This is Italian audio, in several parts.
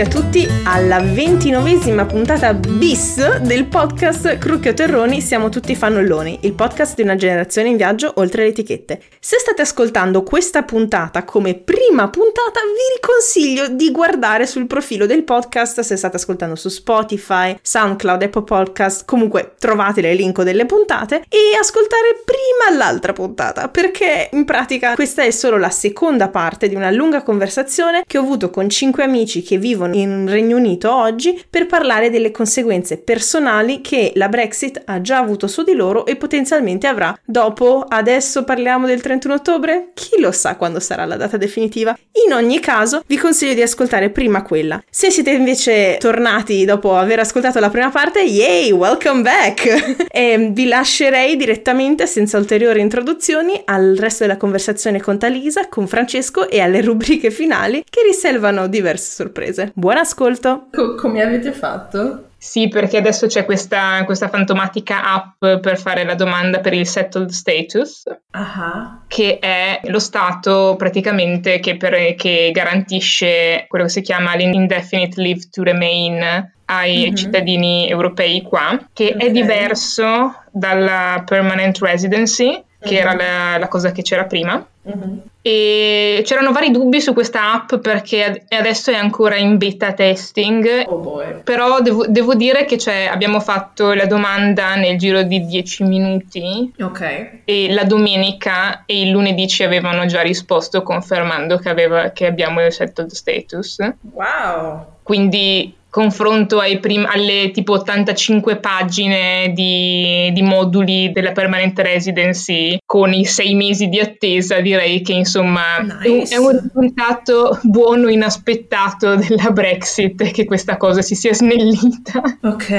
a tutti alla ventinovesima puntata bis del podcast Crucchio Terroni Siamo tutti fannulloni, il podcast di una generazione in viaggio oltre le etichette. Se state ascoltando questa puntata come prima puntata, vi riconsiglio di guardare sul profilo del podcast se state ascoltando su Spotify, SoundCloud, Apple Podcast, comunque trovate l'elenco delle puntate e ascoltare prima l'altra puntata, perché in pratica questa è solo la seconda parte di una lunga conversazione che ho avuto con cinque amici che vivono in Regno Unito oggi per parlare delle conseguenze personali che la Brexit ha già avuto su di loro e potenzialmente avrà dopo. Adesso parliamo del 31 ottobre? Chi lo sa quando sarà la data definitiva? In ogni caso, vi consiglio di ascoltare prima quella. Se siete invece tornati dopo aver ascoltato la prima parte, yay, welcome back! e vi lascerei direttamente, senza ulteriori introduzioni, al resto della conversazione con Talisa, con Francesco e alle rubriche finali che riservano diverse sorprese. Buon ascolto! Co- come avete fatto? Sì, perché adesso c'è questa, questa, fantomatica app per fare la domanda per il settled status, uh-huh. che è lo Stato praticamente che, per, che, garantisce quello che si chiama l'indefinite leave to remain ai mm-hmm. cittadini europei qua, che okay. è diverso dalla permanent residency, che mm-hmm. era la, la, cosa che c'era prima. Mm-hmm. E c'erano vari dubbi su questa app perché adesso è ancora in beta testing. Oh però devo, devo, dire che abbiamo fatto la domanda nel giro di 10 minuti. Ok. E la domenica e il lunedì ci avevano già risposto confermando che, aveva, che abbiamo il settled status. Wow! Quindi confronto prim- alle tipo 85 pagine di, di, moduli della permanent residency con i sei mesi di attesa, direi che insomma nice. è un risultato buono, inaspettato della Brexit che questa cosa si sia snellita. Ok,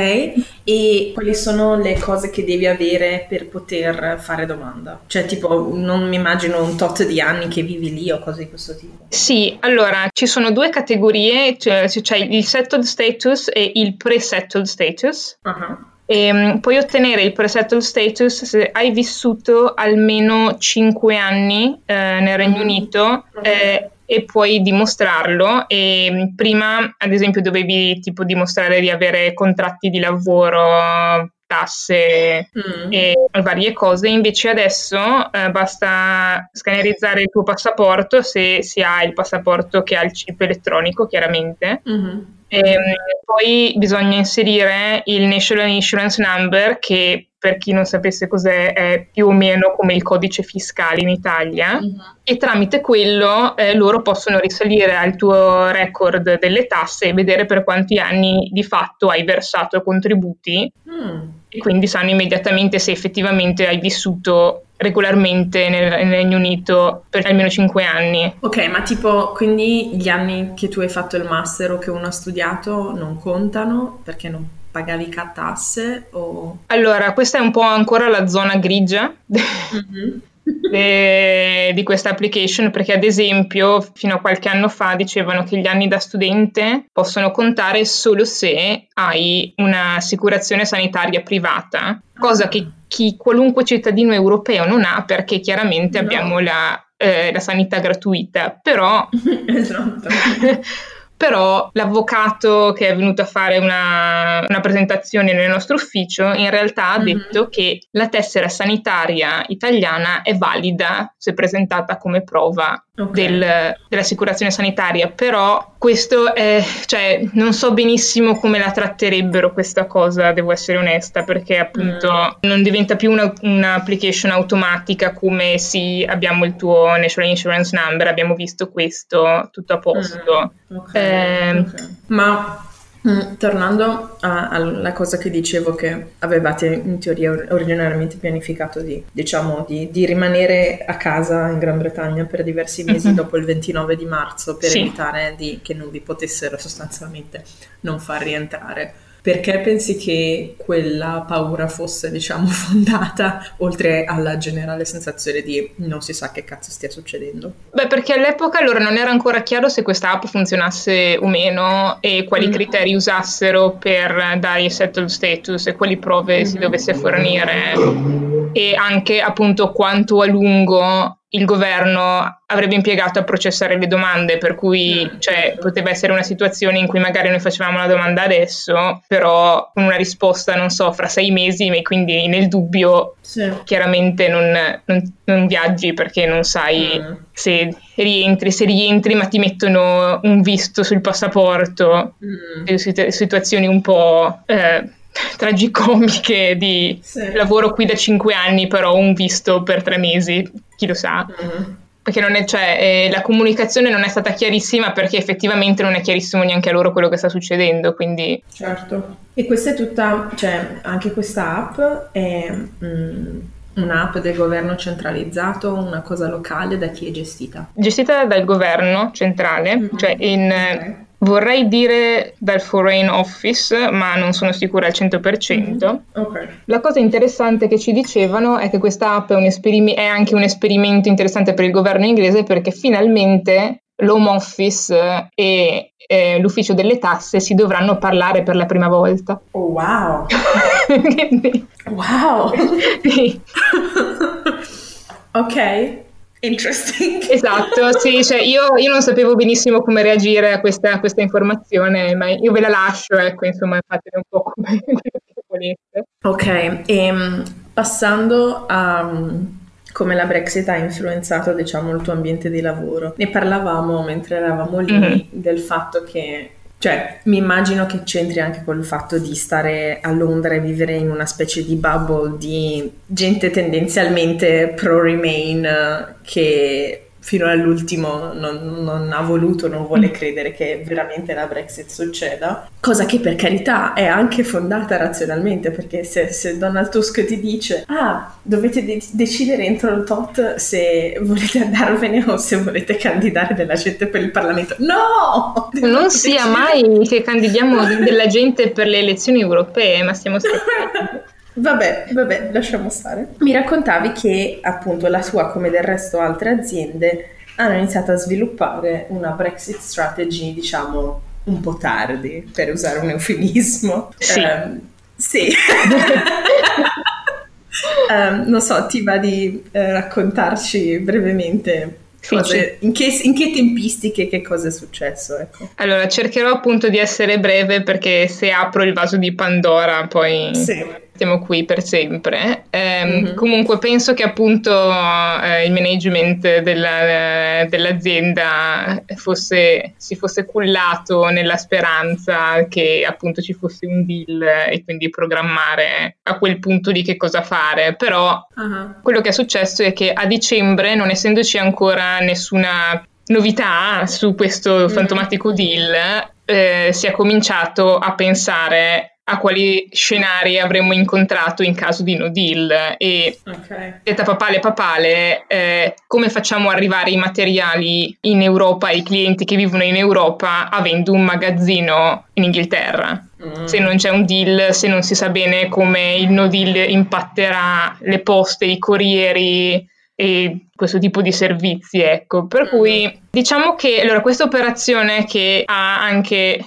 e quali sono le cose che devi avere per poter fare domanda? Cioè tipo non mi immagino un tot di anni che vivi lì o cose di questo tipo. Sì, allora ci sono due categorie, cioè c'è il settled status e il pre-settled status. Uh-huh. E, um, puoi ottenere il pre-settled status se hai vissuto almeno 5 anni eh, nel Regno uh-huh. Unito uh-huh. eh, e puoi dimostrarlo. E mm, prima, ad esempio, dovevi tipo dimostrare di avere contratti di lavoro tasse mm. e varie cose, invece adesso eh, basta scannerizzare il tuo passaporto se si ha il passaporto che ha il chip elettronico, chiaramente. Mm-hmm. E, ehm, poi bisogna inserire il National Insurance Number che per chi non sapesse cos'è è più o meno come il codice fiscale in Italia. Mm-hmm. e tramite quello eh, loro possono risalire al tuo record delle tasse e vedere per quanti anni di fatto hai versato contributi. Mm. E quindi sanno immediatamente se effettivamente hai vissuto regolarmente nel, nel Regno Unito per almeno 5 anni. Ok, ma tipo quindi gli anni che tu hai fatto il master o che uno ha studiato non contano perché non pagavi tasse o... Allora, questa è un po' ancora la zona grigia. Mm-hmm le, di questa application perché ad esempio fino a qualche anno fa dicevano che gli anni da studente possono contare solo se hai un'assicurazione sanitaria privata, cosa che chi, qualunque cittadino europeo non ha perché chiaramente no. abbiamo la, eh, la sanità gratuita, però... esatto. però l'avvocato che è venuto a fare una, una presentazione nel nostro ufficio in realtà ha mm-hmm. detto che la tessera sanitaria italiana è valida se presentata come prova okay. del, dell'assicurazione sanitaria, però questo è, cioè, non so benissimo come la tratterebbero questa cosa, devo essere onesta, perché appunto mm. non diventa più una, un'application automatica come sì, abbiamo il tuo National Insurance Number, abbiamo visto questo, tutto a posto. Mm. Okay. Eh, okay. Ma Mm, tornando alla cosa che dicevo che avevate in teoria originariamente pianificato di, diciamo, di, di rimanere a casa in Gran Bretagna per diversi mesi mm-hmm. dopo il 29 di marzo per sì. evitare di, che non vi potessero sostanzialmente non far rientrare. Perché pensi che quella paura fosse, diciamo, fondata, oltre alla generale sensazione di non si sa che cazzo stia succedendo? Beh, perché all'epoca allora non era ancora chiaro se questa app funzionasse o meno e quali mm. criteri usassero per dare il settled status e quali prove mm. si dovesse fornire e anche appunto quanto a lungo il governo avrebbe impiegato a processare le domande, per cui mm. cioè, poteva essere una situazione in cui magari noi facevamo la domanda adesso, però con una risposta, non so, fra sei mesi, e quindi nel dubbio sì. chiaramente non, non, non, viaggi perché non sai mm. se rientri, se rientri ma ti mettono un visto sul passaporto, mm. situazioni un po'... Eh, tragicomiche di sì. lavoro qui da cinque anni, però un visto per tre mesi, chi lo sa. Mm-hmm. Perché non è, cioè, eh, la comunicazione non è stata chiarissima perché effettivamente non è chiarissimo neanche a loro quello che sta succedendo. Quindi... Certo. E questa è tutta, cioè, anche questa app è mm, un'app del governo centralizzato, una cosa locale, da chi è gestita? Gestita dal governo centrale, mm-hmm. cioè in... Okay Vorrei dire dal Foreign Office, ma non sono sicura al 100%. Mm-hmm. Okay. La cosa interessante che ci dicevano è che questa app è, un esperim- è anche un esperimento interessante per il governo inglese perché finalmente l'Home Office e eh, l'Ufficio delle Tasse si dovranno parlare per la prima volta. Oh, wow! wow! ok. Interesting. Esatto, sì, cioè io, io, non sapevo benissimo come reagire a questa, a questa, informazione, ma io ve la lascio, ecco, insomma, fatene un po' come, volete. Ok, e ehm, passando a come la Brexit ha influenzato, diciamo, il tuo ambiente di lavoro. Ne parlavamo mentre eravamo lì mm-hmm. del fatto che cioè, mi immagino che c'entri anche col fatto di stare a Londra e vivere in una specie di bubble di gente tendenzialmente pro-Remain che fino all'ultimo non, non, ha voluto, non vuole mm. credere che veramente la Brexit succeda, cosa che per carità è anche fondata razionalmente, perché se, se Donald Tusk ti dice ah, dovete de- decidere entro il tot se volete andarvene o se volete candidare della gente per il Parlamento, no! Non sia mai che candidiamo della gente per le elezioni europee, ma stiamo scherzando. Vabbè, vabbè, lasciamo stare. Mi raccontavi che appunto la tua, come del resto altre aziende, hanno iniziato a sviluppare una Brexit strategy, diciamo, un po' tardi, per usare un eufemismo. Sì. Um, sì. um, non so, ti va di eh, raccontarci brevemente Cose, in, che, in, che, tempistiche, che cosa è successo? Ecco. Allora, cercherò appunto di essere breve perché se apro il vaso di Pandora poi sì stiamo qui per sempre. Eh, mm-hmm. Comunque penso che appunto eh, il management della, dell'azienda fosse, si fosse cullato nella speranza che appunto ci fosse un deal e quindi programmare a quel punto di che cosa fare. Però uh-huh. quello che è successo è che a dicembre, non essendoci ancora nessuna novità su questo mm-hmm. fantomatico deal, eh, si è cominciato a pensare a quali scenari avremmo incontrato in caso di no deal e okay. detta papale papale eh, come facciamo arrivare i materiali in Europa ai clienti che vivono in Europa avendo un magazzino in Inghilterra mm. se non c'è un deal se non si sa bene come il no deal impatterà le poste i corrieri e questo tipo di servizi ecco per mm. cui diciamo che allora questa operazione che ha anche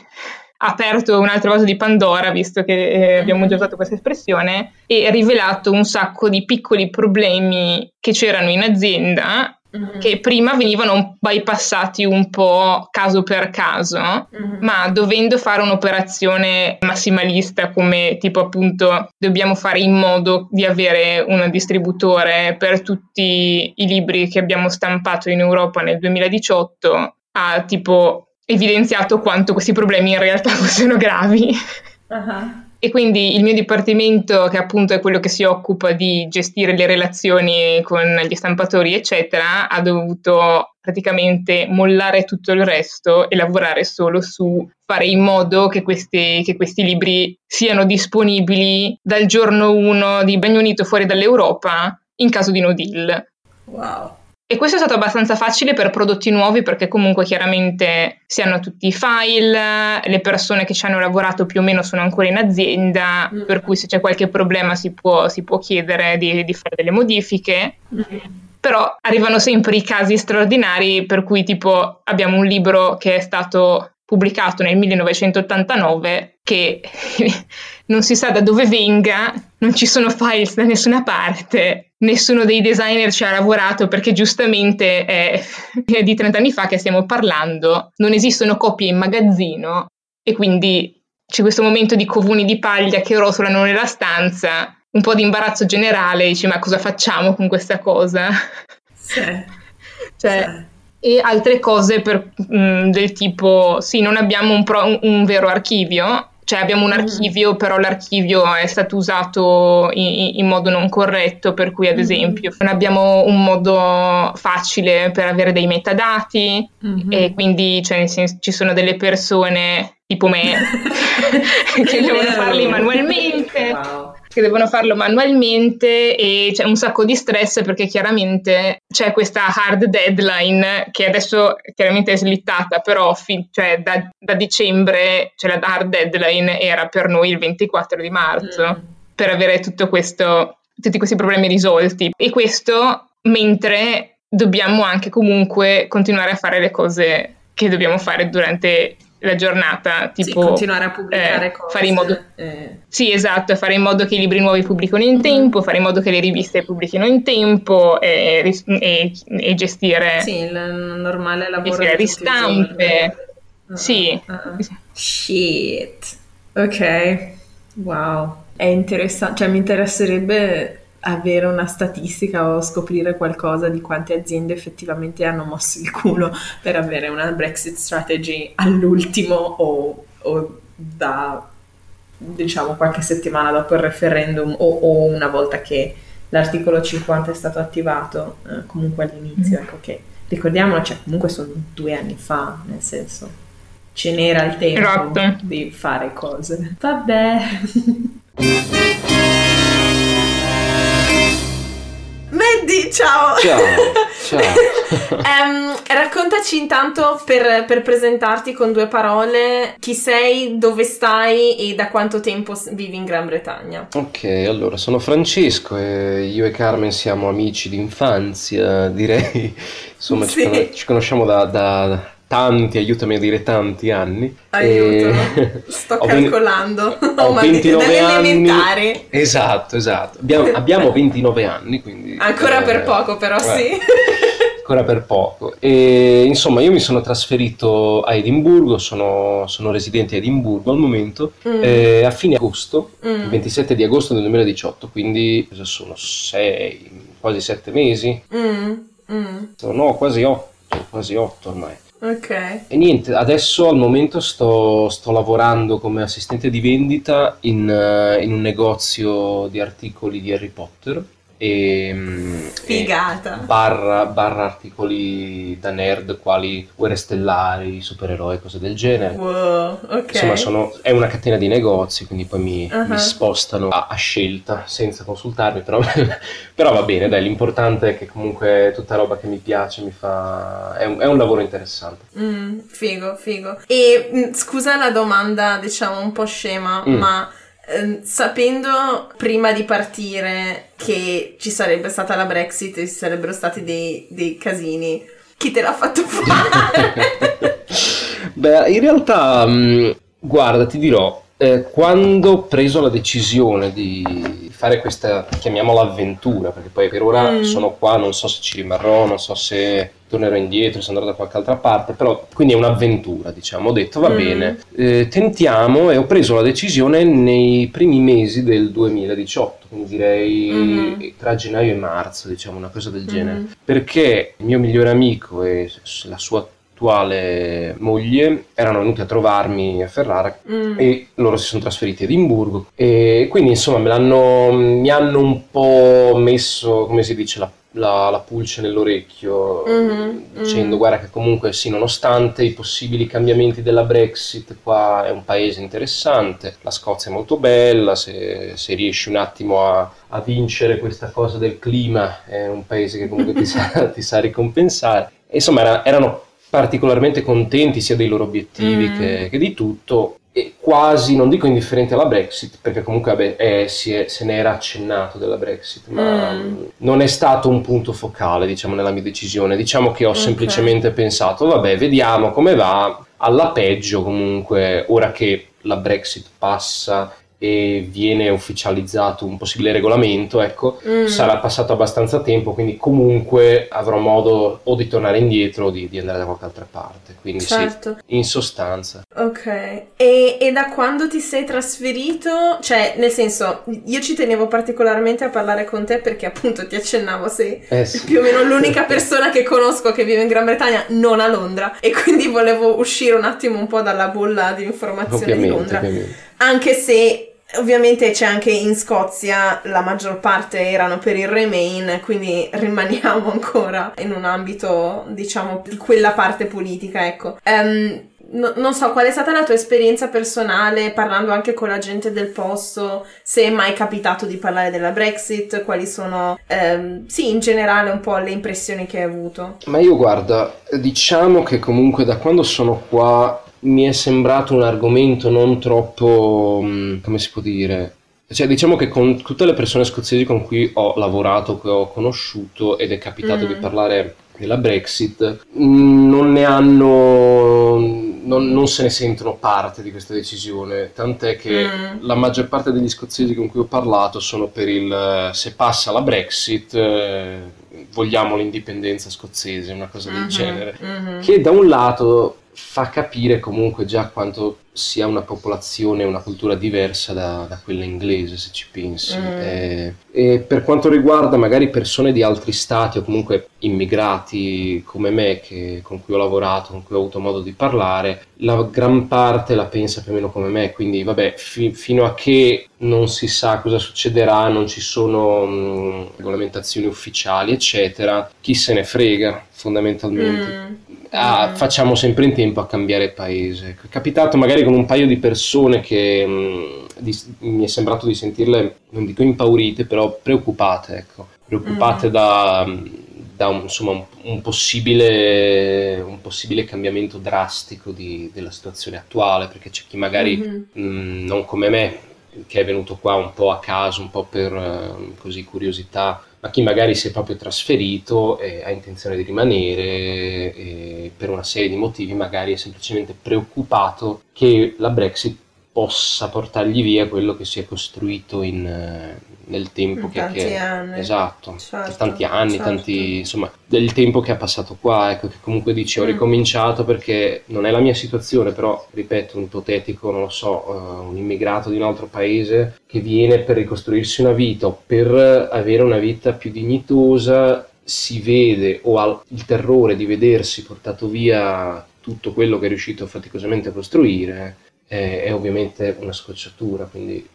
aperto un altro vaso di Pandora, visto che eh, abbiamo già usato questa espressione, e rivelato un sacco di piccoli problemi che c'erano in azienda Mm-hmm. che prima venivano bypassati un po' caso per caso, mm-hmm. ma dovendo fare un'operazione massimalista come tipo appunto dobbiamo fare in modo di avere un distributore per tutti i libri che abbiamo stampato in Europa nel 2018, a tipo evidenziato quanto questi problemi in realtà fossero gravi. Uh-huh. E quindi il mio dipartimento, che appunto è quello che si occupa di gestire le relazioni con gli stampatori, eccetera, ha dovuto praticamente mollare tutto il resto e lavorare solo su fare in modo che questi, che questi libri siano disponibili dal giorno 1 di Bagno Unito fuori dall'Europa in caso di no deal. Wow. E questo è stato abbastanza facile per prodotti nuovi perché comunque chiaramente si hanno tutti i file, le persone che ci hanno lavorato più o meno sono ancora in azienda, mm. per cui se c'è qualche problema si può, si può chiedere di, di, fare delle modifiche. Mm. Però arrivano sempre i casi straordinari per cui tipo abbiamo un libro che è stato pubblicato nel 1989 che non si sa da dove venga, non ci sono files da nessuna parte, nessuno dei designer ci ha lavorato perché giustamente è, di 30 anni fa che stiamo parlando, non esistono copie in magazzino e quindi c'è questo momento di covuni di paglia che rotolano nella stanza, un po' di imbarazzo generale, dici ma cosa facciamo con questa cosa? Sì. cioè, sì e altre cose per, mh, del tipo, sì, non abbiamo un, pro, un, un vero archivio, cioè abbiamo un mm. archivio, però l'archivio è stato usato in, in modo non corretto, per cui ad mm. esempio non abbiamo un modo facile per avere dei metadati mm-hmm. e quindi cioè, senso, ci sono delle persone tipo me che devono farli manualmente. Wow che devono farlo manualmente e c'è un sacco di stress perché chiaramente c'è questa hard deadline che adesso chiaramente è slittata, però fi- cioè da, da, dicembre cioè la hard deadline era per noi il 24 di marzo mm. per avere tutto questo, tutti questi problemi risolti e questo mentre dobbiamo anche comunque continuare a fare le cose che dobbiamo fare durante la giornata, tipo sì, continuare a pubblicare eh, cose. Fare in modo, eh. Sì, esatto, fare in modo che i libri nuovi pubblicano in tempo, mm. fare in modo che le riviste pubblichino in tempo e, e, e gestire Sì, il normale lavoro gestire ristampe. Uh, sì. Uh, Shit. Ok. Wow. È interessante, cioè mi interesserebbe avere una statistica o scoprire qualcosa di quante aziende effettivamente hanno mosso il culo per avere una Brexit strategy all'ultimo o, o da diciamo qualche settimana dopo il referendum o, o, una volta che l'articolo 50 è stato attivato eh, comunque all'inizio mm. ecco che ricordiamolo cioè comunque sono due anni fa nel senso ce n'era il tempo esatto. di fare cose vabbè Mandy, ciao! Ciao, ciao. um, raccontaci intanto per, per, presentarti con due parole chi sei, dove stai e da quanto tempo vivi in Gran Bretagna. Ok, allora sono Francesco e io e Carmen siamo amici d'infanzia, direi. Insomma, sì. ci, conosciamo da, da tanti, aiutami a dire tanti anni. Aiuto, e... sto calcolando. Ho 29 anni. Esatto, esatto. Abbiamo, abbiamo 29 anni, quindi... Ancora eh, per poco però, eh, sì. ancora per poco. E insomma, io mi sono trasferito a Edimburgo, sono, sono residente a Edimburgo al momento, mm. eh, a fine agosto, mm. il 27 di agosto del 2018, quindi sono sei, quasi sette mesi. Mm. Mm. No, quasi otto, quasi otto ormai. Ok. E niente, adesso al momento sto, sto lavorando come assistente di vendita in, uh, in, un negozio di articoli di Harry Potter. E, mm, Figata! E barra, barra, articoli da nerd quali guerre stellari, supereroi, cose del genere. Wow, ok. Insomma, sono, è una catena di negozi, quindi poi mi, uh-huh. mi spostano a, a, scelta senza consultarmi, però, però, va bene, dai, l'importante è che comunque tutta roba che mi piace mi fa... è un, è un lavoro interessante. Mm, figo, figo. E mm, scusa la domanda, diciamo, un po' scema, mm. ma Ehm, sapendo prima di partire che ci sarebbe stata la Brexit e ci sarebbero stati dei, dei casini, chi te l'ha fatto fare? Beh, in realtà, mh, mm, guarda, ti dirò, eh, quando ho preso la decisione di fare questa, chiamiamola avventura, perché poi per ora mm. sono qua, non so se ci rimarrò, non so se tornerò indietro, se andrò da qualche altra parte, però quindi è un'avventura, diciamo. Ho detto va mm. bene, eh, tentiamo e ho preso la decisione nei primi mesi del 2018, quindi direi mm. tra gennaio e marzo, diciamo, una cosa del genere, mm. perché il mio migliore amico e la sua attuale moglie erano venuti a trovarmi a Ferrara mm. e loro si sono trasferiti a Edimburgo e quindi insomma mi hanno un po' messo, come si dice, la la, la, pulce nell'orecchio mm-hmm, dicendo mm-hmm. guarda che comunque sì nonostante i possibili cambiamenti della Brexit qua è un paese interessante la Scozia è molto bella se, se riesci un attimo a, a, vincere questa cosa del clima è un paese che comunque ti, sa, ti sa ricompensare insomma era, erano particolarmente contenti sia dei loro obiettivi mm. che, che, di tutto e quasi, non dico indifferenti alla Brexit, perché comunque vabbè, è, è, se ne era accennato della Brexit, ma mm. non è stato un punto focale, diciamo, nella mia decisione. Diciamo che ho okay. semplicemente pensato, vabbè, vediamo come va, alla peggio comunque, ora che la Brexit passa e viene ufficializzato un possibile regolamento, ecco, mm. sarà passato abbastanza tempo, quindi comunque avrò modo o di tornare indietro o di, di andare da qualche altra parte. Quindi certo. sì, in sostanza. Ok, e, e, da quando ti sei trasferito? Cioè, nel senso, io ci tenevo particolarmente a parlare con te perché appunto ti accennavo, sei eh sì. più o meno l'unica persona che conosco che vive in Gran Bretagna, non a Londra, e quindi volevo uscire un attimo un po' dalla bolla di informazioni ovviamente, di Londra. Ovviamente. Anche se Ovviamente c'è anche in Scozia, la maggior parte erano per il Remain, quindi rimaniamo ancora in un ambito, diciamo, di quella parte politica, ecco. Um, no, non so, qual è stata la tua esperienza personale parlando anche con la gente del posto, se è mai capitato di parlare della Brexit, quali sono, ehm, sì, in generale un po' le impressioni che hai avuto? Ma io guarda, diciamo che comunque da quando sono qua mi è sembrato un argomento non troppo, mm, come si può dire, cioè, diciamo che con tutte le persone scozzesi con cui ho lavorato, che ho conosciuto ed è capitato mm. di parlare della Brexit, mm, non ne hanno, non, non, se ne sentono parte di questa decisione. Tant'è che mm. la maggior parte degli scozzesi con cui ho parlato sono per il se passa la Brexit. Eh, vogliamo l'indipendenza scozzese, una cosa del mm-hmm, genere. Mm-hmm. Che da un lato fa capire comunque già quanto sia una popolazione, una cultura diversa da, da quella inglese, se ci pensi. Mm. E, e, per quanto riguarda magari persone di altri stati o comunque immigrati come me, che, con cui ho lavorato, con cui ho avuto modo di parlare, la gran parte la pensa più o meno come me, quindi vabbè, fi, fino a che non si sa cosa succederà, non ci sono mh, mm, regolamentazioni ufficiali, eccetera, chi se ne frega fondamentalmente. Mm ah, mm. facciamo sempre in tempo a cambiare paese. È capitato magari con un paio di persone che mh, mm, di, mi è sembrato di sentirle, non dico impaurite, però preoccupate, ecco, preoccupate mm. da, da un, insomma, un, un, possibile, un, possibile, cambiamento drastico di, della situazione attuale, perché c'è chi magari mm-hmm. mh, non come me, che è venuto qua un po' a caso, un po' per uh, così curiosità, ma chi magari si è proprio trasferito e ha intenzione di rimanere e per una serie di motivi magari è semplicemente preoccupato che la Brexit possa portargli via quello che si è costruito in, eh, nel tempo che, che anni. esatto certo, tanti anni certo. tanti insomma del tempo che ha passato qua ecco che comunque dici ho mm. ricominciato perché non è la mia situazione però ripeto un ipotetico non lo so uh, un immigrato di un altro paese che viene per ricostruirsi una vita o per avere una vita più dignitosa si vede o ha il terrore di vedersi portato via tutto quello che è riuscito faticosamente a costruire è, è ovviamente una scocciatura, quindi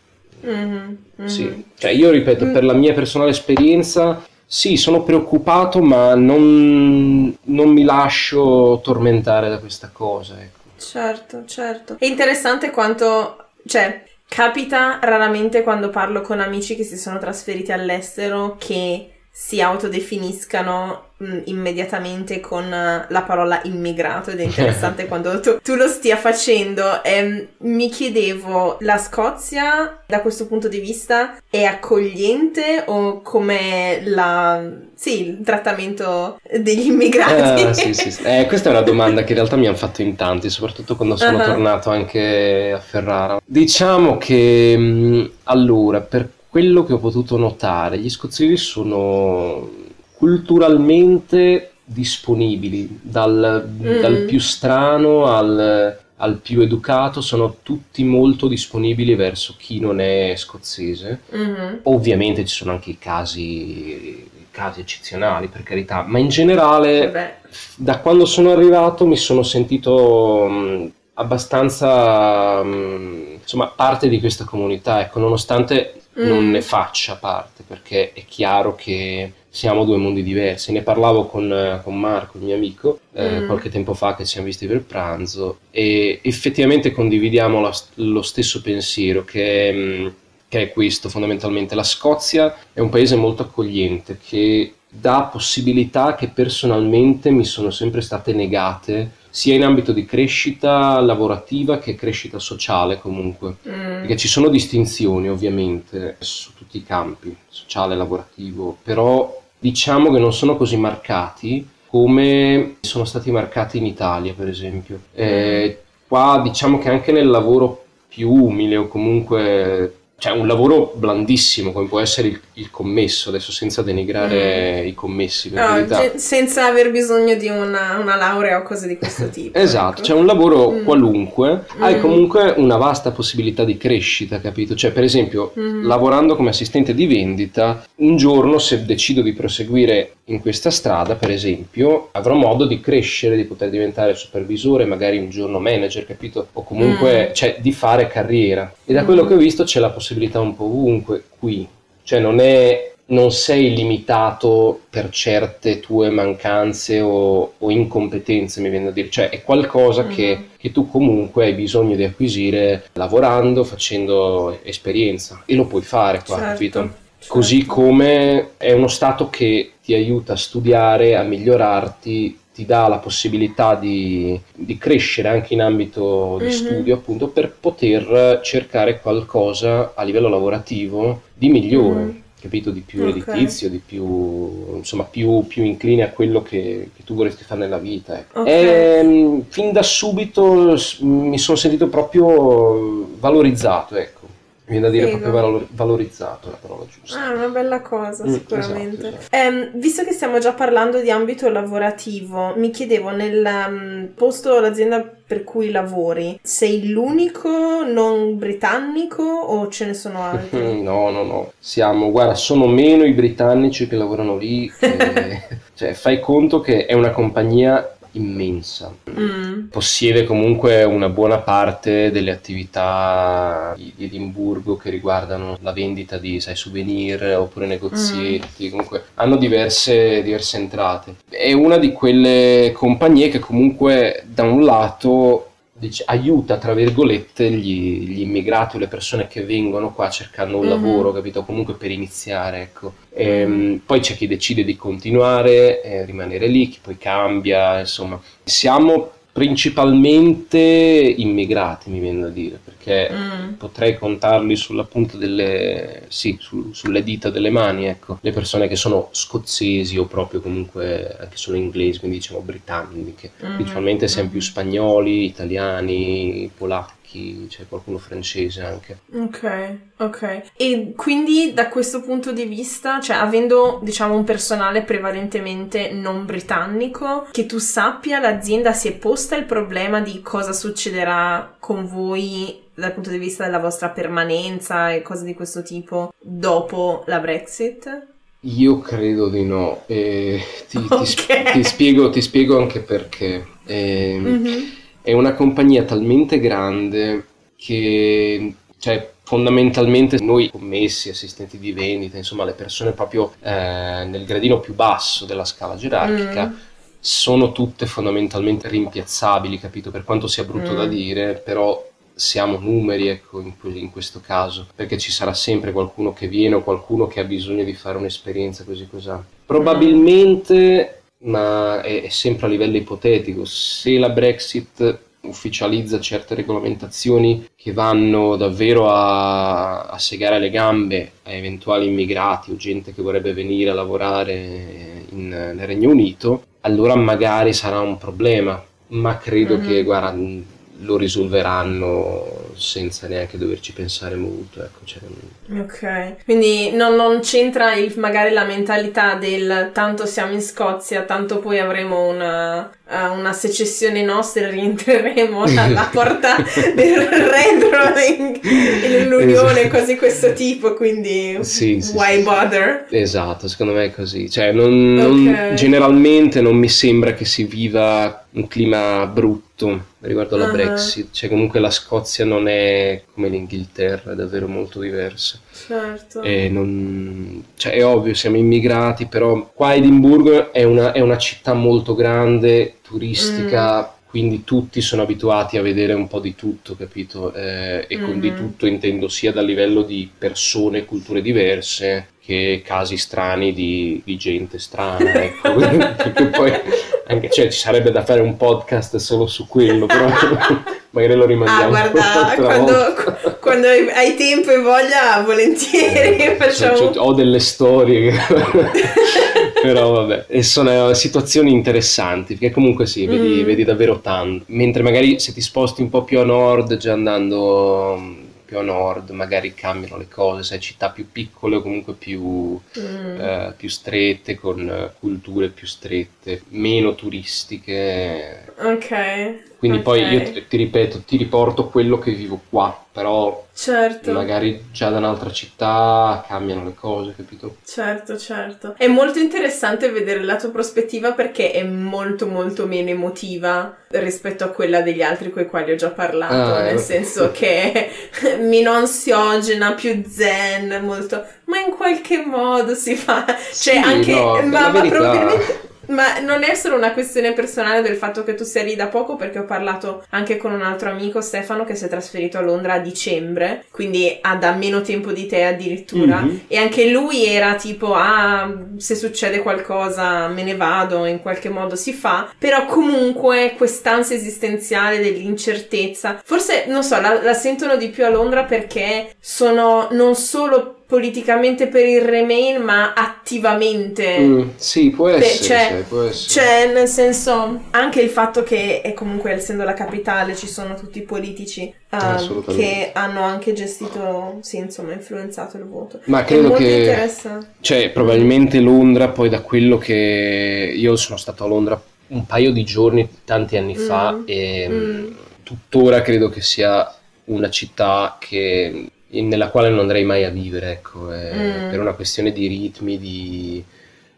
mm-hmm, mm-hmm. sì. Cioè, io ripeto, mm. per la mia personale esperienza, sì, sono preoccupato, ma non, non mi lascio tormentare da questa cosa. Ecco. Certo, certo. È interessante quanto, cioè, capita raramente quando parlo con amici che si sono trasferiti all'estero che si autodefiniscano mh, immediatamente con uh, la parola immigrato ed è interessante quando tu, tu, lo stia facendo. E, mi chiedevo, la Scozia da questo punto di vista è accogliente o come la, sì, il trattamento degli immigrati? Ah, sì, sì, sì. Eh, questa è una domanda che in realtà mi hanno fatto in tanti, soprattutto quando sono uh-huh. tornato anche a Ferrara. Diciamo che mh, allora, per quello che ho potuto notare, gli scozzesi sono culturalmente disponibili, dal, mm. dal più strano al, al, più educato, sono tutti molto disponibili verso chi non è scozzese. Mm-hmm. Ovviamente ci sono anche i casi, casi eccezionali, per carità, ma in generale, Beh. da quando sono arrivato mi sono sentito mh, abbastanza mh, insomma parte di questa comunità, ecco, nonostante mm. non ne faccia parte, perché è chiaro che siamo due mondi diversi. Ne parlavo con, con Marco, il mio amico, eh, mm. qualche tempo fa che ci siamo visti per pranzo e effettivamente condividiamo la, lo stesso pensiero che, mm, che è questo fondamentalmente. La Scozia è un paese molto accogliente che dà possibilità che personalmente mi sono sempre state negate sia in ambito di crescita lavorativa che crescita sociale comunque, mm. perché ci sono distinzioni ovviamente su tutti i campi, sociale, lavorativo, però diciamo che non sono così marcati come sono stati marcati in Italia per esempio. Eh, qua diciamo che anche nel lavoro più umile o comunque cioè un lavoro blandissimo come può essere il, il commesso, adesso senza denigrare mm. i commessi. No, ge- senza aver bisogno di una, una, laurea o cose di questo tipo. esatto, ecco. cioè un lavoro mm. qualunque, mm. hai comunque una vasta possibilità di crescita, capito? Cioè per esempio mm. lavorando come assistente di vendita, un giorno se decido di proseguire in questa strada, per esempio, avrò modo di crescere, di poter diventare supervisore, magari un giorno manager, capito? O comunque, mm. cioè, di fare carriera. E da quello che ho visto c'è la possibilità un po' ovunque qui. Cioè, non è non sei limitato per certe tue mancanze o, o, incompetenze, mi viene da dire, cioè è qualcosa mm-hmm. che, che, tu comunque hai bisogno di acquisire lavorando, facendo esperienza e lo puoi fare qua, certo. capito? Così come è uno stato che ti aiuta a studiare, a migliorarti, ti dà la possibilità di, di crescere anche in ambito di mm-hmm. studio, appunto, per poter cercare qualcosa a livello lavorativo di migliore. Mm-hmm capito, di più okay. di più, insomma, più, più, incline a quello che, che, tu vorresti fare nella vita. Ecco. Okay. E, ehm, fin da subito mi sono sentito proprio valorizzato, ecco viene da dire Figo. proprio valorizzato la parola giusta. Ah, una bella cosa, mm, sicuramente. Esatto, esatto. Eh, visto che stiamo già parlando di ambito lavorativo, mi chiedevo nel um, posto, l'azienda per cui lavori, sei l'unico non britannico o ce ne sono altri? no, no, no. Siamo, guarda, sono meno i britannici che lavorano lì. Che, cioè, fai conto che è una compagnia immensa. Mm. Possiede comunque una buona parte delle attività di, di, Edimburgo che riguardano la vendita di sai, souvenir oppure negozietti, mm. comunque hanno diverse, diverse entrate. È una di quelle compagnie che comunque da un lato dice, aiuta, tra virgolette, gli, gli, immigrati o le persone che vengono qua cercando un mm-hmm. lavoro, capito? Comunque per iniziare, ecco. E, ehm, poi c'è chi decide di continuare, eh, rimanere lì, chi poi cambia, insomma. Siamo principalmente immigrati, mi viene da dire, perché mm. potrei contarli sulla punta delle, sì, su, sulle dita delle mani, ecco, le persone che sono scozzesi o proprio comunque anche solo inglesi, quindi diciamo britanniche, mm. principalmente siamo più spagnoli, italiani, polacchi tedeschi, c'è qualcuno francese anche. Ok, ok. E quindi da questo punto di vista, cioè avendo diciamo un personale prevalentemente non britannico, che tu sappia l'azienda si è posta il problema di cosa succederà con voi dal punto di vista della vostra permanenza e cose di questo tipo dopo la Brexit? Io credo di no. Eh, ti, okay. ti, ti, spiego, ti, spiego, anche perché. Eh, mm-hmm è una compagnia talmente grande che cioè, fondamentalmente noi commessi, assistenti di vendita, insomma le persone proprio eh, nel gradino più basso della scala gerarchica mm. sono tutte fondamentalmente rimpiazzabili, capito? Per quanto sia brutto mm. da dire, però siamo numeri ecco, in, in, questo caso, perché ci sarà sempre qualcuno che viene o qualcuno che ha bisogno di fare un'esperienza così cos'ha. Probabilmente ma è, è sempre a livello ipotetico. Se la Brexit ufficializza certe regolamentazioni che vanno davvero a, a, segare le gambe a eventuali immigrati o gente che vorrebbe venire a lavorare in, nel Regno Unito, allora magari sarà un problema, ma credo mm-hmm. che guarda, lo risolveranno senza neanche doverci pensare molto. Ecco, cioè... Ok, quindi non, non c'entra il, magari la mentalità del tanto siamo in Scozia, tanto poi avremo una, uh, una secessione nostra rientreremo dalla porta del retro in, in l'unione, esatto. così questo tipo, quindi sì, why sì, bother? Esatto, secondo me è così. Cioè, non, non, generalmente non mi sembra che si viva un clima brutto riguardo alla uh-huh. Brexit, cioè comunque la Scozia non è come l'Inghilterra, è davvero molto diversa. Certo. E non, cioè è ovvio, siamo immigrati, però qua Edimburgo è una, è una città molto grande, turistica. Mm quindi tutti sono abituati a vedere un po' di tutto, capito? Eh, e mm-hmm. con di mm. tutto intendo sia dal livello di persone, culture diverse, che casi strani di, di gente strana, ecco. poi anche, cioè, ci sarebbe da fare un podcast solo su quello, però magari lo rimandiamo. Ah, guarda, quando, quando, hai tempo e voglia, volentieri eh, facciamo. Cioè, ho delle storie. Però vabbè, e sono situazioni interessanti, perché comunque sì, vedi, mm. vedi davvero tanto. Mentre magari se ti sposti un po' più a nord, già andando più a nord magari cambiano le cose, sai, città più piccole o comunque più, mm. eh, più strette, con culture più strette, meno turistiche. Ok. Quindi okay. poi io ti, ti, ripeto, ti riporto quello che vivo qua, però certo. magari già da un'altra città cambiano le cose, capito? Certo, certo. È molto interessante vedere la tua prospettiva perché è molto molto meno emotiva rispetto a quella degli altri con i quali ho già parlato, ah, nel eh. senso che è meno ansiogena, più zen, molto... ma in qualche modo si fa... Cioè sì, anche... No, ma, ma probabilmente ma non è solo una questione personale del fatto che tu sia lì da poco, perché ho parlato anche con un altro amico, Stefano, che si è trasferito a Londra a dicembre, quindi ha da meno tempo di te addirittura. Mm-hmm. E anche lui era tipo, ah, se succede qualcosa me ne vado, in qualche modo si fa. Però comunque quest'ansia esistenziale dell'incertezza, forse, non so, la, la sentono di più a Londra perché sono non solo politicamente per il Remain, ma attivamente. Mm, sì, può essere, cioè, cioè, può essere. Cioè, nel senso, anche il fatto che, e comunque essendo la capitale, ci sono tutti i politici uh, che hanno anche gestito, sì, insomma, influenzato il voto. Ma credo che. Cioè, probabilmente Londra, poi da quello che. Io sono stato a Londra un paio di giorni, tanti anni fa, mm, e mm. tuttora credo che sia una città che nella quale non andrei mai a vivere, ecco, eh, mm. per una questione di ritmi, di,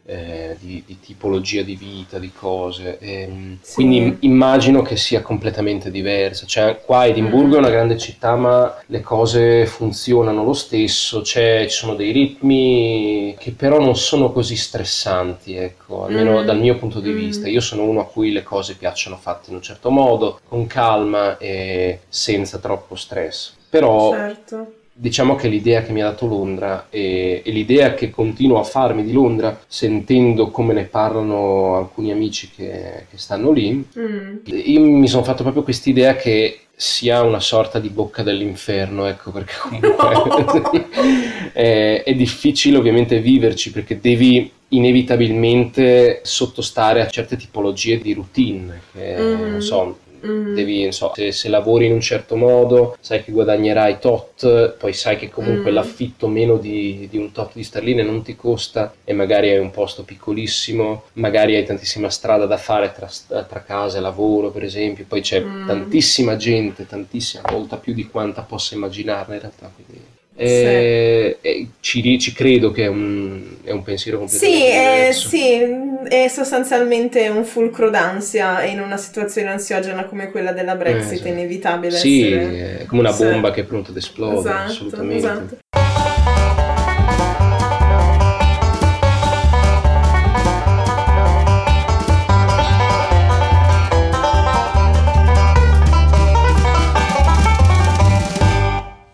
eh, di, di tipologia di vita, di cose. E, ehm, sì. Quindi immagino che sia completamente diversa. Cioè, qua Edimburgo mm. è una grande città, ma le cose funzionano lo stesso, cioè, ci sono dei ritmi che però non sono così stressanti, ecco, almeno mm. dal mio punto di mm. vista. Io sono uno a cui le cose piacciono fatte in un certo modo, con calma e senza troppo stress. Però certo diciamo che l'idea che mi ha dato Londra e, e, l'idea che continuo a farmi di Londra sentendo come ne parlano alcuni amici che, che stanno lì, mm. io mi sono fatto proprio quest'idea che sia una sorta di bocca dell'inferno, ecco perché comunque no. è, è difficile ovviamente viverci perché devi inevitabilmente sottostare a certe tipologie di routine che mm. non so Mm. Devi, so, se, se, lavori in un certo modo, sai che guadagnerai tot, poi sai che comunque mm. l'affitto meno di, di, un tot di sterline non ti costa e magari hai un posto piccolissimo, magari hai tantissima strada da fare tra, tra casa e lavoro, per esempio. Poi c'è mm. tantissima gente, tantissima, molta più di quanta possa immaginarne in realtà. Quindi eh, sì. ci, ci, credo che è un, è un pensiero completamente sì, diverso. È, sì, è sostanzialmente un fulcro d'ansia in una situazione ansiogena come quella della Brexit, eh, esatto. è inevitabile. Sì, essere... è come una bomba sì. che è pronta ad esplodere, esatto, assolutamente. Esatto.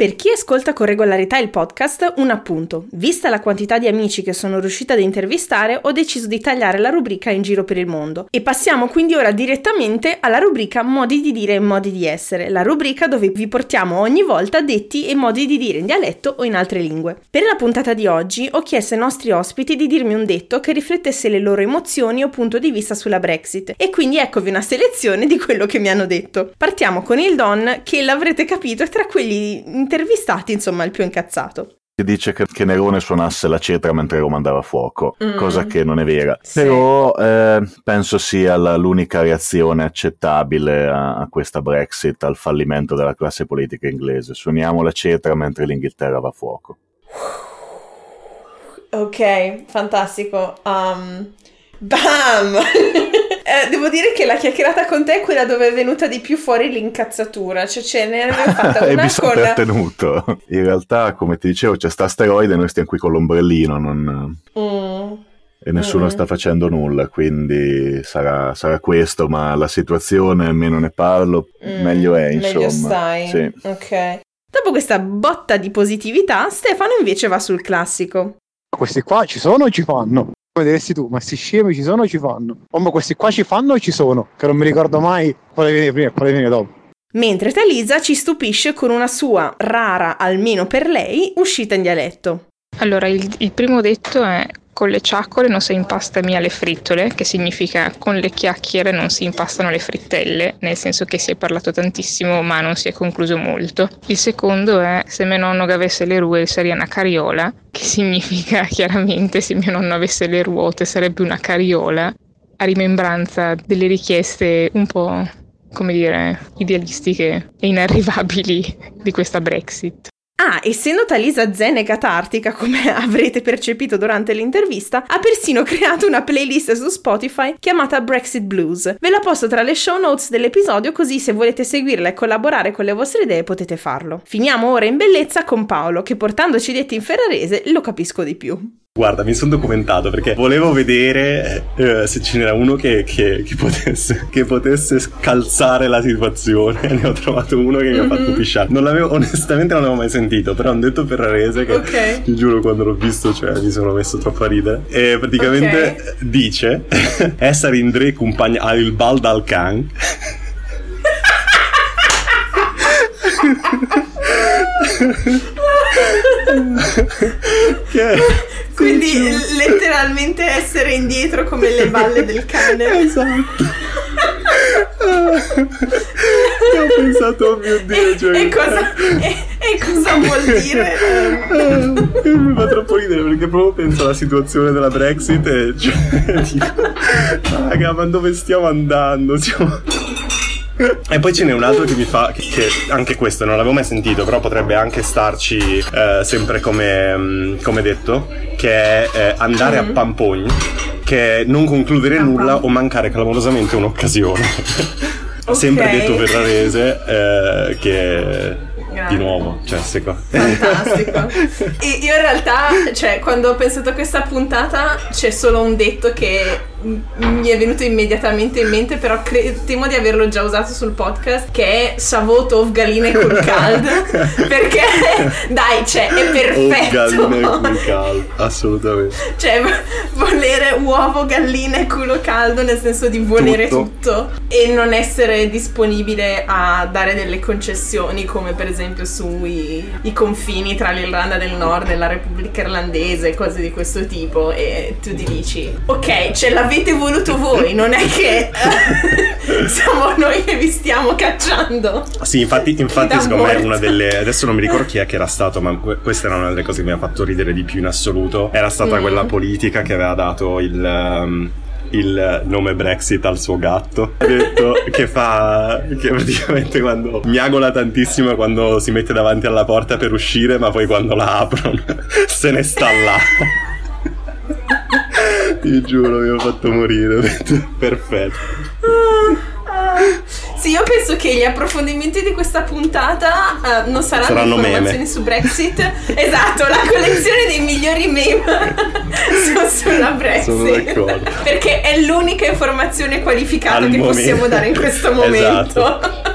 Per chi ascolta con regolarità il podcast, un appunto. Vista la quantità di amici che sono riuscita ad intervistare, ho deciso di tagliare la rubrica in giro per il mondo. E passiamo quindi ora direttamente alla rubrica Modi di dire e modi di essere, la rubrica dove vi portiamo ogni volta detti e modi di dire in dialetto o in altre lingue. Per la puntata di oggi ho chiesto ai nostri ospiti di dirmi un detto che riflettesse le loro emozioni o punto di vista sulla Brexit. E quindi eccovi una selezione di quello che mi hanno detto. Partiamo con il Don, che l'avrete capito è tra quelli intervistati, insomma, il più incazzato che dice che, che, Nerone suonasse la cetra mentre Roma andava a fuoco, mm. cosa che non è vera. Sì. Però eh, penso sia la, l'unica reazione accettabile a, a, questa Brexit, al fallimento della classe politica inglese. Suoniamo la cetra mentre l'Inghilterra va a fuoco. Ok, fantastico. Um, bam! Devo dire che la chiacchierata con te è quella dove è venuta di più fuori l'incazzatura, cioè ce ne abbiamo fatta una e mi sono con... trattenuto. In realtà, come ti dicevo, c'è sta asteroide e noi stiamo qui con l'ombrellino, non... Mm. E nessuno mm. sta facendo nulla, quindi sarà, sarà, questo, ma la situazione, meno ne parlo, mm. meglio è, insomma. Meglio stai. Sì. Ok. Dopo questa botta di positività, Stefano invece va sul classico. Questi qua ci sono o ci fanno? Come diresti tu, ma questi scemi ci sono o ci fanno? O ma questi qua ci fanno o ci sono? Che non mi ricordo mai quale viene prima e quale viene dopo. Mentre Talisa ci stupisce con una sua rara, almeno per lei, uscita in dialetto. Allora, il, il primo detto è con le ciaccole non si impastami alle frittole, che significa con le chiacchiere non si impastano le frittelle, nel senso che si è parlato tantissimo ma non si è concluso molto. Il secondo è se mio nonno avesse le rue sarebbe una cariola, che significa chiaramente se mio nonno avesse le ruote sarebbe una cariola, a rimembranza delle richieste un po' come dire, idealistiche e inarrivabili di questa Brexit. Ah, essendo Talisa zen e catartica, come avrete percepito durante l'intervista, ha persino creato una playlist su Spotify chiamata Brexit Blues. Ve la posto tra le show notes dell'episodio così se volete seguirla e collaborare con le vostre idee potete farlo. Finiamo ora in bellezza con Paolo, che portandoci detti in ferrarese lo capisco di più. Guarda, mi sono documentato perché volevo vedere eh, se ce n'era uno che, che, che, potesse, che, potesse, calzare la situazione. Ne ho trovato uno che mi mm-hmm. ha fatto mhm. pisciare. Non l'avevo, onestamente non l'avevo mai sentito, però hanno detto ferrarese che okay. ti giuro quando l'ho visto, cioè mi sono messo troppo a ridere. E praticamente okay. dice: Essere Indre compagna al il bal dal can. che quindi letteralmente essere indietro come le balle del cane. Esatto. ho pensato, oh mio Dio, e, cioè, e, cosa, e, e cosa vuol dire? Eh, mi fa troppo ridere perché proprio penso alla situazione della Brexit e cioè, dico, raga, ma dove stiamo andando? Siamo... E poi ce n'è un altro che mi fa, che, che, anche questo non l'avevo mai sentito, però potrebbe anche starci eh, sempre come, mm, come, detto, che è eh, andare mm-hmm. a Pampogni, che è non concludere nulla o mancare clamorosamente un'occasione. okay. sempre detto ferrarese, eh, che di nuovo, cioè, seco. Fantastico. e io in realtà, cioè, quando ho pensato a questa puntata, c'è solo un detto che mi è venuto immediatamente in mente, però cre- temo di averlo già usato sul podcast, che è Savoto of Galine col caldo. perché, dai, cioè, è perfetto. Galline col caldo, assolutamente. Cioè, volere uovo, galline e culo caldo, nel senso di volere tutto. tutto e non essere disponibile a dare delle concessioni, come per esempio sui confini tra l'Irlanda del Nord e la Repubblica Irlandese, cose di questo tipo. E tu ti dici, ok, ce l'avete avete voluto voi, non è che siamo noi che vi stiamo cacciando. Sì, infatti, infatti secondo me una delle... Adesso non mi ricordo chi è che era stato, ma questa era una delle cose che mi ha fatto ridere di più in assoluto. Era stata mm. quella politica che aveva dato il... Um, il nome Brexit al suo gatto. Ha detto che fa. che praticamente quando miagola tantissimo quando si mette davanti alla porta per uscire, ma poi quando la aprono se ne sta là. Ti giuro, mi ha fatto morire. Perfetto. Sì, io penso che gli approfondimenti di questa puntata uh, non saranno, saranno informazioni meme. su Brexit. esatto, la collezione dei migliori meme sulla Brexit. Sono d'accordo. Perché è l'unica informazione qualificata Al che momento. possiamo dare in questo momento. Esatto.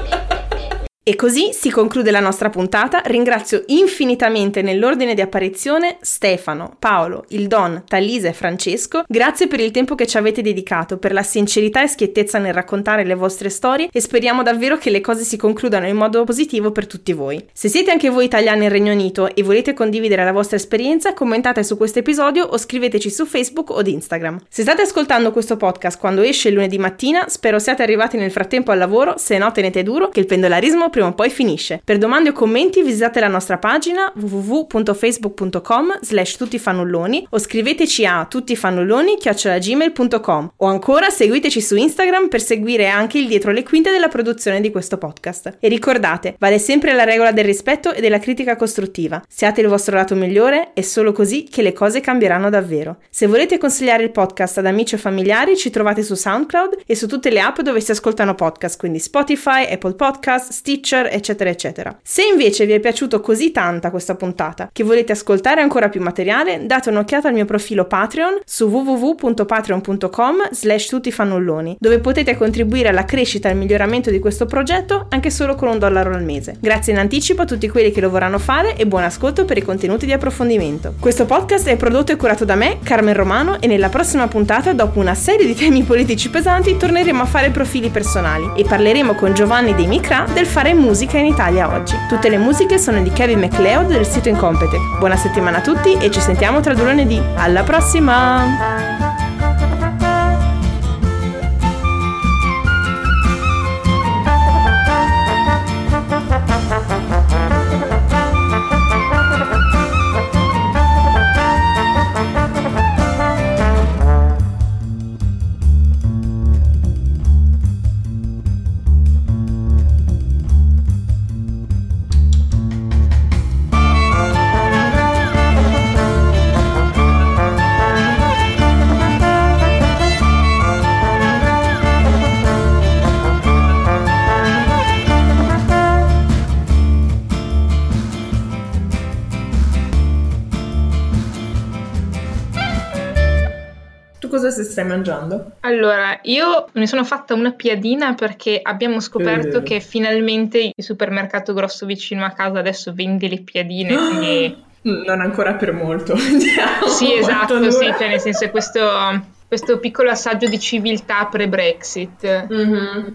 E così si conclude la nostra puntata. Ringrazio infinitamente nell'ordine di apparizione Stefano, Paolo, il Don, Talisa e Francesco. Grazie per il tempo che ci avete dedicato, per la sincerità e schiettezza nel raccontare le vostre storie e speriamo davvero che le cose si concludano in modo positivo per tutti voi. Se siete anche voi italiani in Regno Unito e volete condividere la vostra esperienza, commentate su questo episodio o scriveteci su Facebook o Instagram. Se state ascoltando questo podcast quando esce lunedì mattina, spero siate arrivati nel frattempo al lavoro, se no tenete duro che il pendolarismo prima o poi finisce. Per domande o commenti visitate la nostra pagina www.facebook.com slash tuttifannulloni o scriveteci a tuttifannulloni.gmail.com o ancora seguiteci su Instagram per seguire anche il dietro le quinte della produzione di questo podcast. E ricordate, vale sempre la regola del rispetto e della critica costruttiva. Siate il vostro lato migliore, è solo così che le cose cambieranno davvero. Se volete consigliare il podcast ad amici o familiari, ci trovate su SoundCloud e su tutte le app dove si ascoltano podcast, quindi Spotify, Apple Podcast, Stitch Stitcher, eccetera, eccetera. Se invece vi è piaciuto così tanta questa puntata che volete ascoltare ancora più materiale, date un'occhiata al mio profilo Patreon su www.patreon.com slash tuttifannulloni, dove potete contribuire alla crescita e al miglioramento di questo progetto anche solo con un dollaro al mese. Grazie in anticipo a tutti quelli che lo vorranno fare e buon ascolto per i contenuti di approfondimento. Questo podcast è prodotto e curato da me, Carmen Romano, e nella prossima puntata, dopo una serie di temi politici pesanti, torneremo a fare profili personali e parleremo con Giovanni dei Micra del fare fare musica in Italia oggi. Tutte le musiche sono di Kevin MacLeod del sito Incompetech. Buona settimana a tutti e ci sentiamo tra due lunedì. Alla prossima! Stai mangiando? Allora, io mi sono fatta una piadina perché abbiamo scoperto eh. che finalmente il supermercato grosso vicino a casa adesso vende le piadine, quindi... Non ancora per molto. sì, esatto, sì, cioè nel senso questo, questo piccolo assaggio di civiltà pre-Brexit. Mm-hmm.